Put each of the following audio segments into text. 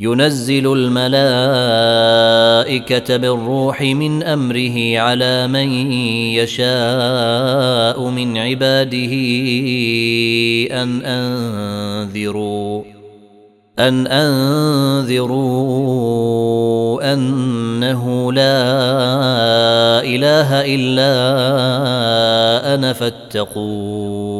ينزل الملائكة بالروح من أمره على من يشاء من عباده أن أنذروا أن أنذروا أنه لا إله إلا أنا فاتقون.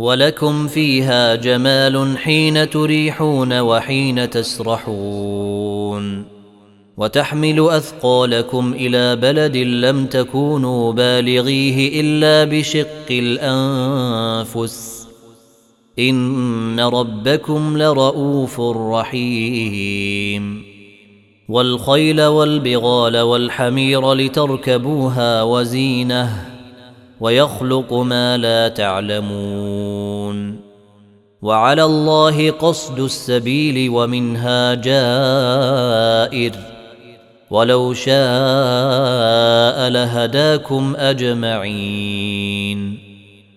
ولكم فيها جمال حين تريحون وحين تسرحون. وتحمل أثقالكم إلى بلد لم تكونوا بالغيه إلا بشق الأنفس. إن ربكم لرؤوف رحيم. والخيل والبغال والحمير لتركبوها وزينة. ويخلق ما لا تعلمون. وعلى الله قصد السبيل ومنها جائر. ولو شاء لهداكم أجمعين.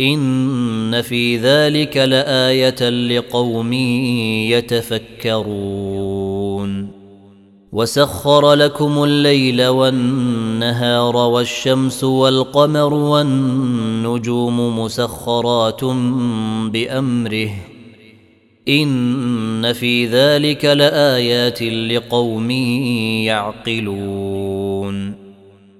إن في ذلك لآية لقوم يتفكرون. وسخر لكم الليل والنهار والشمس والقمر والنجوم مسخرات بأمره. إن في ذلك لآيات لقوم يعقلون.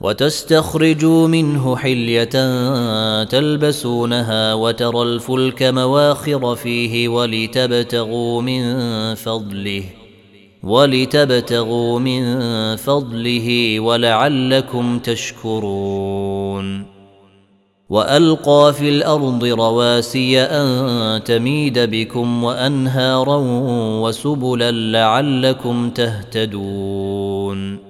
وتستخرجوا منه حلية تلبسونها وترى الفلك مواخر فيه ولتبتغوا من فضله ولتبتغوا من فضله ولعلكم تشكرون. وألقى في الأرض رواسي أن تميد بكم وأنهارا وسبلا لعلكم تهتدون.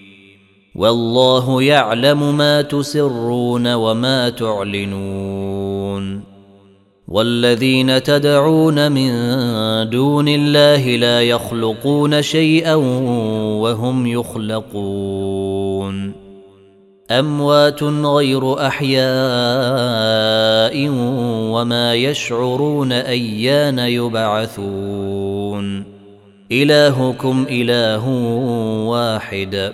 والله يعلم ما تسرون وما تعلنون. والذين تدعون من دون الله لا يخلقون شيئا وهم يخلقون. أموات غير أحياء وما يشعرون أيان يبعثون. إلهكم إله واحد.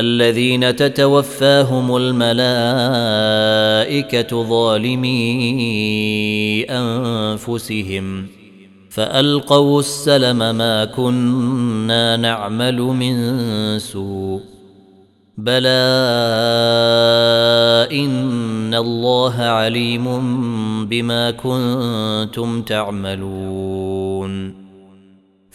الذين تتوفاهم الملائكة ظالمي أنفسهم فألقوا السلم ما كنا نعمل من سوء بلى إن الله عليم بما كنتم تعملون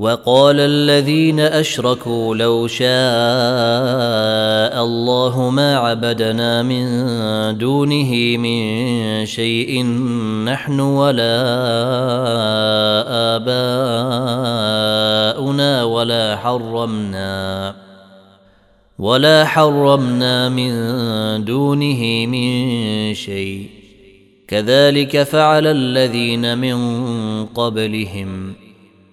وقال الذين أشركوا لو شاء الله ما عبدنا من دونه من شيء نحن ولا آباؤنا ولا حرمنا ولا حرمنا من دونه من شيء. كذلك فعل الذين من قبلهم.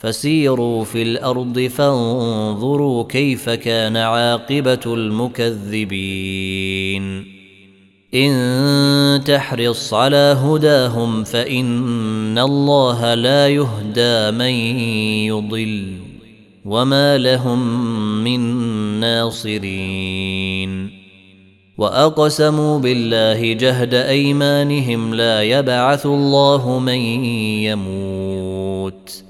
فسيروا في الأرض فانظروا كيف كان عاقبة المكذبين. إن تحرص على هداهم فإن الله لا يهدى من يضل وما لهم من ناصرين. وأقسموا بالله جهد أيمانهم لا يبعث الله من يموت.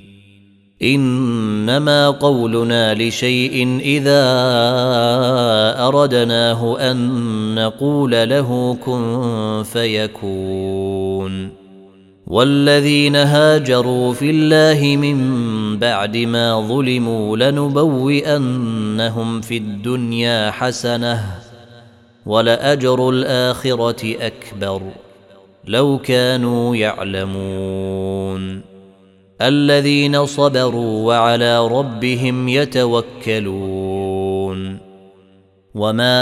إنما قولنا لشيء إذا أردناه أن نقول له كن فيكون. والذين هاجروا في الله من بعد ما ظلموا لنبوئنهم في الدنيا حسنة ولأجر الآخرة أكبر. لو كانوا يعلمون. الذين صبروا وعلى ربهم يتوكلون. وما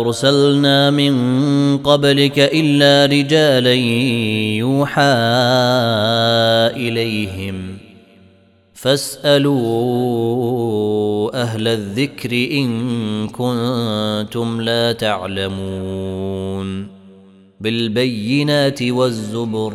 أرسلنا من قبلك إلا رجالا يوحى إليهم. فاسألوا أهل الذكر إن كنتم لا تعلمون. بالبينات والزبر.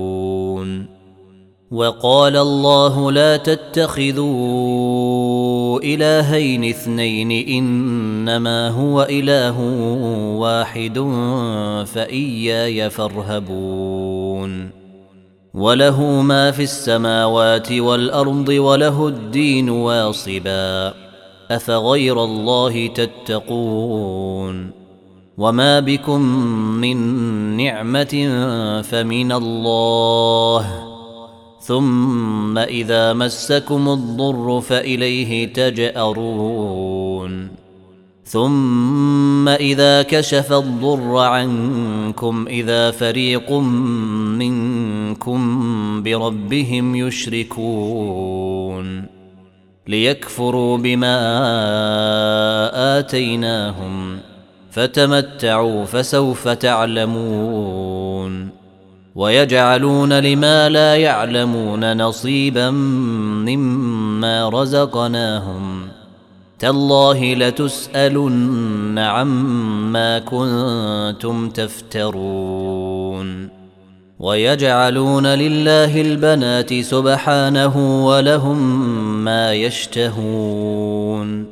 وقال الله لا تتخذوا إلهين اثنين إنما هو إله واحد فإياي فارهبون. وله ما في السماوات والأرض وله الدين واصبا. أفغير الله تتقون. وما بكم من نعمة فمن الله. ثم إذا مسكم الضر فإليه تجأرون. ثم إذا كشف الضر عنكم إذا فريق منكم بربهم يشركون. ليكفروا بما آتيناهم فتمتعوا فسوف تعلمون. ويجعلون لما لا يعلمون نصيبا مما رزقناهم. تالله لتسألن عما كنتم تفترون. ويجعلون لله البنات سبحانه ولهم ما يشتهون.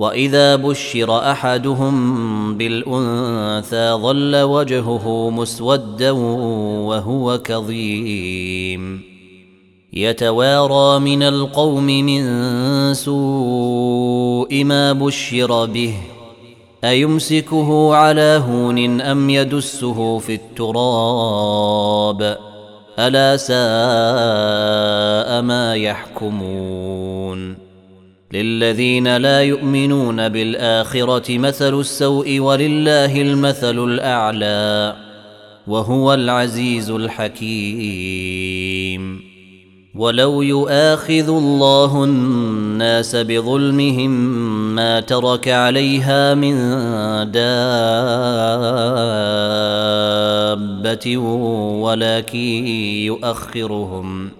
واذا بشر احدهم بالانثى ظل وجهه مسودا وهو كظيم يتوارى من القوم من سوء ما بشر به ايمسكه على هون ام يدسه في التراب الا ساء ما يحكمون للذين لا يؤمنون بالاخره مثل السوء ولله المثل الاعلى وهو العزيز الحكيم ولو يؤاخذ الله الناس بظلمهم ما ترك عليها من دابة ولكن يؤخرهم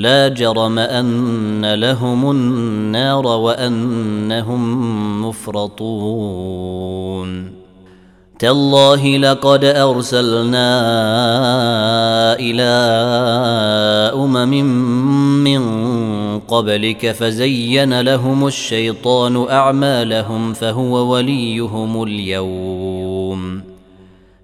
لا جرم أن لهم النار وأنهم مفرطون. تالله لقد أرسلنا إلى أمم من قبلك فزين لهم الشيطان أعمالهم فهو وليهم اليوم.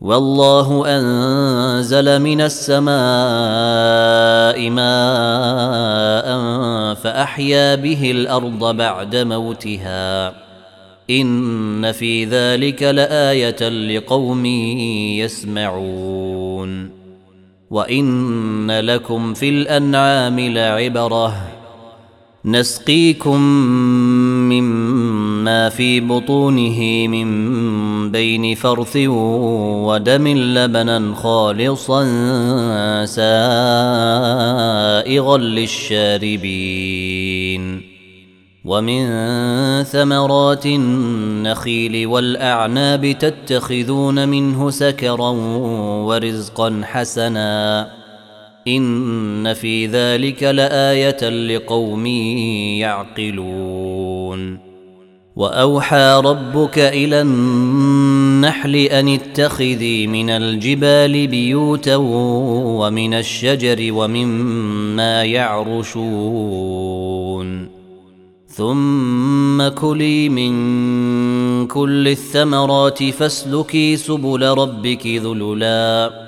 والله أنزل من السماء ماء فأحيا به الأرض بعد موتها. إن في ذلك لآية لقوم يسمعون. وإن لكم في الأنعام لعبرة. نسقيكم مما في بطونه من بين فرث ودم لبنا خالصا سائغا للشاربين. ومن ثمرات النخيل والأعناب تتخذون منه سكرا ورزقا حسنا. إن في ذلك لآية لقوم يعقلون. وأوحى ربك إلى النحل أن اتخذي من الجبال بيوتا ومن الشجر ومما يعرشون. ثم كلي من كل الثمرات فاسلكي سبل ربك ذللا.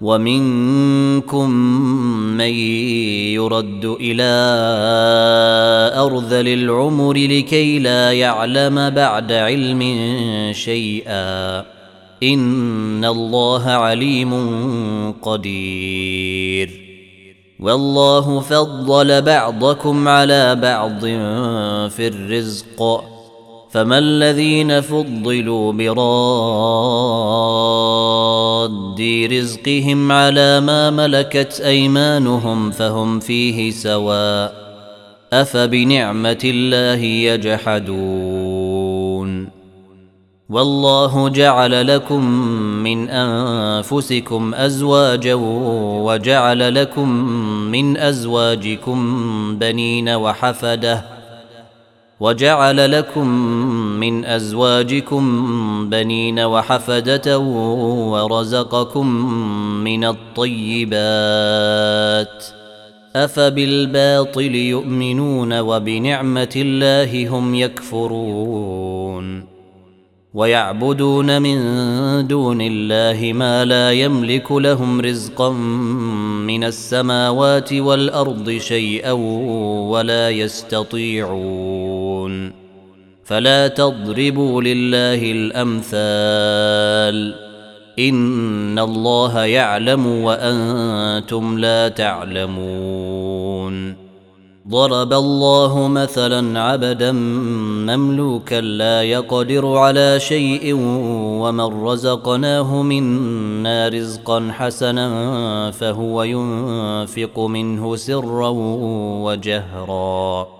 ومنكم من يرد إلى أرذل العمر لكي لا يعلم بعد علم شيئا. إن الله عليم قدير. والله فضل بعضكم على بعض في الرزق. فما الذين فضلوا براد رزقهم على ما ملكت أيمانهم فهم فيه سواء أفبنعمة الله يجحدون والله جعل لكم من أنفسكم أزواجا وجعل لكم من أزواجكم بنين وحفدة وجعل لكم من أزواجكم بنين وحفدة ورزقكم من الطيبات أفبالباطل يؤمنون وبنعمة الله هم يكفرون ويعبدون من دون الله ما لا يملك لهم رزقا من السماوات والأرض شيئا ولا يستطيعون فلا تضربوا لله الأمثال. إن الله يعلم وأنتم لا تعلمون. ضرب الله مثلا عبدا مملوكا لا يقدر على شيء ومن رزقناه منا رزقا حسنا فهو ينفق منه سرا وجهرا.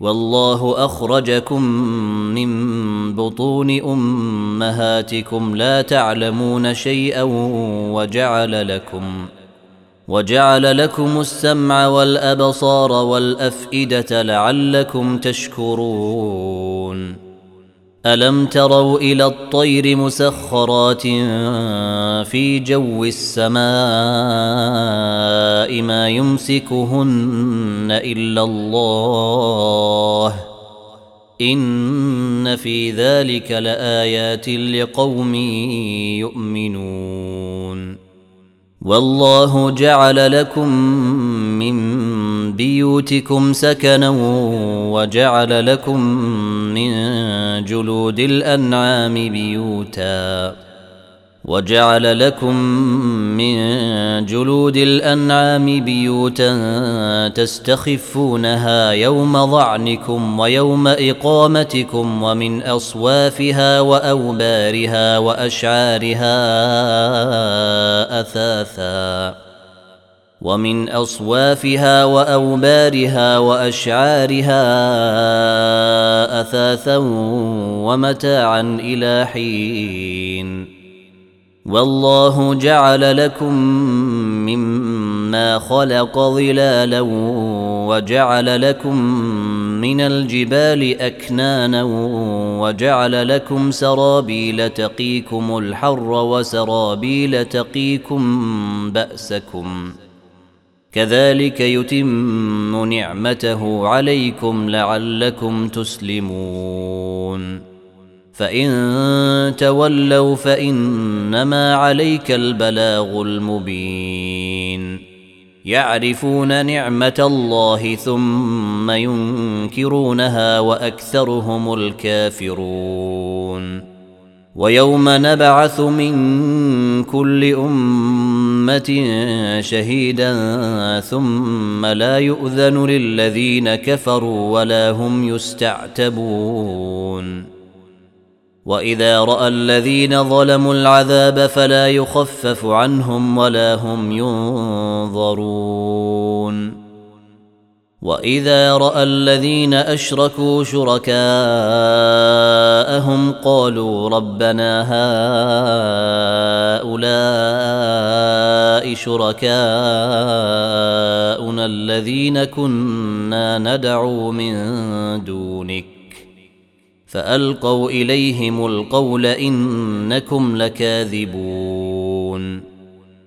والله أخرجكم من بطون أمهاتكم لا تعلمون شيئا وجعل لكم وجعل لكم السمع والأبصار والأفئدة لعلكم تشكرون ألم تروا إلى الطير مسخرات في جو السماء ما يمسكهن إلا الله؟ إن في ذلك لآيات لقوم يؤمنون. والله جعل لكم من بيوتكم سكنا وجعل لكم من جلود الأنعام بيوتا وجعل لكم من جلود الأنعام بيوتا تستخفونها يوم ظعنكم ويوم إقامتكم ومن أصوافها وأوبارها وأشعارها أثاثا ومن أصوافها وأوبارها وأشعارها أثاثا ومتاعا إلى حين. والله جعل لكم مما خلق ظلالا وجعل لكم من الجبال أكنانا وجعل لكم سرابيل تقيكم الحر وسرابيل تقيكم بأسكم. كذلك يتم نعمته عليكم لعلكم تسلمون. فإن تولوا فإنما عليك البلاغ المبين. يعرفون نعمة الله ثم ينكرونها وأكثرهم الكافرون. ويوم نبعث من كل أمة شهيدا ثم لا يؤذن للذين كفروا ولا هم يستعتبون. وإذا رأى الذين ظلموا العذاب فلا يخفف عنهم ولا هم ينظرون. وإذا رأى الذين أشركوا شركاءهم قالوا ربنا هؤلاء شركاءنا الذين كنا ندعو من دونك فألقوا إليهم القول إنكم لكاذبون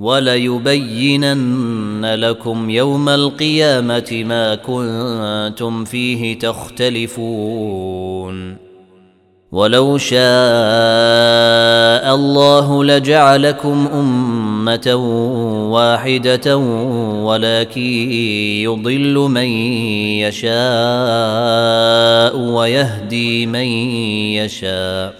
وليبينن لكم يوم القيامة ما كنتم فيه تختلفون. ولو شاء الله لجعلكم أمة واحدة ولكن يضل من يشاء ويهدي من يشاء.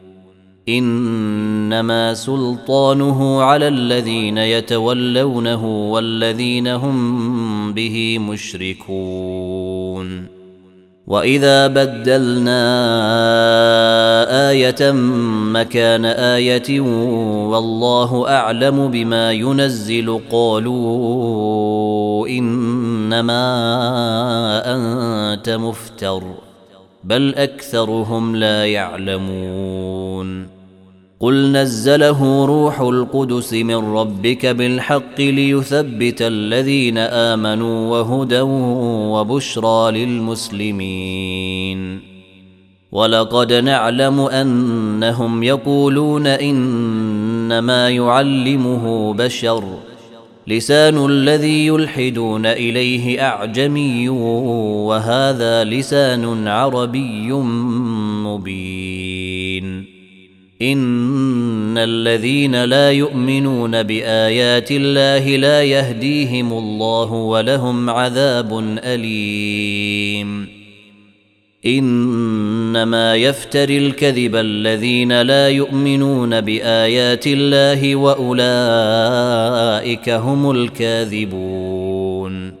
إنما سلطانه على الذين يتولونه والذين هم به مشركون. وإذا بدلنا آية مكان آية والله أعلم بما ينزل قالوا إنما أنت مفتر بل أكثرهم لا يعلمون. قل نزله روح القدس من ربك بالحق ليثبت الذين امنوا وهدى وبشرى للمسلمين ولقد نعلم انهم يقولون انما يعلمه بشر لسان الذي يلحدون اليه اعجمي وهذا لسان عربي مبين إن الذين لا يؤمنون بآيات الله لا يهديهم الله ولهم عذاب أليم. إنما يفتري الكذب الذين لا يؤمنون بآيات الله وأولئك هم الكاذبون.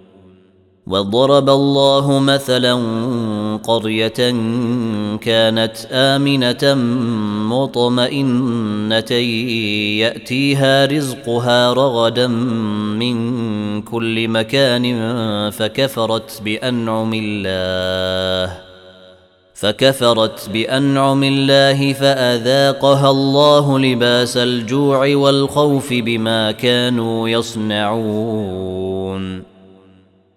وضرب الله مثلا قريه كانت امنه مطمئنه ياتيها رزقها رغدا من كل مكان فكفرت بانعم الله فكفرت بانعم الله فاذاقها الله لباس الجوع والخوف بما كانوا يصنعون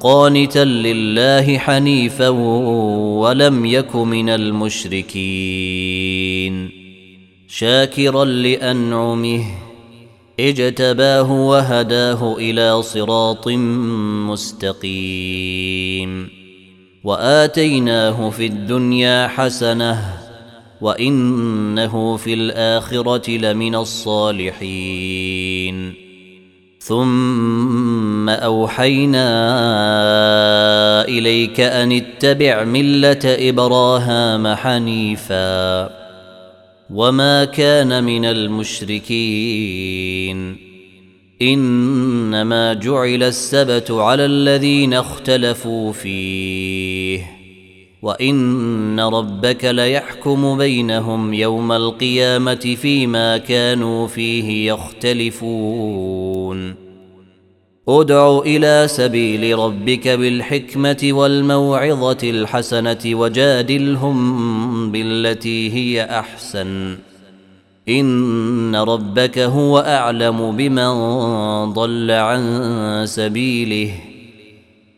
قانتا لله حنيفا ولم يك من المشركين. شاكرا لأنعمه اجتباه وهداه إلى صراط مستقيم. وآتيناه في الدنيا حسنة وإنه في الآخرة لمن الصالحين. ثم أوحينا إليك أن اتبع ملة إبراهام حنيفا وما كان من المشركين. إنما جعل السبت على الذين اختلفوا فيه. وان ربك ليحكم بينهم يوم القيامه فيما كانوا فيه يختلفون ادع إلى سبيل ربك بالحكمه والموعظه الحسنه وجادلهم بالتي هي احسن ان ربك هو اعلم بمن ضل عن سبيله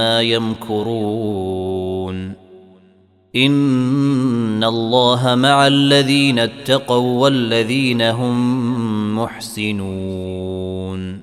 يمكرون. إن الله مع الذين اتقوا والذين هم محسنون.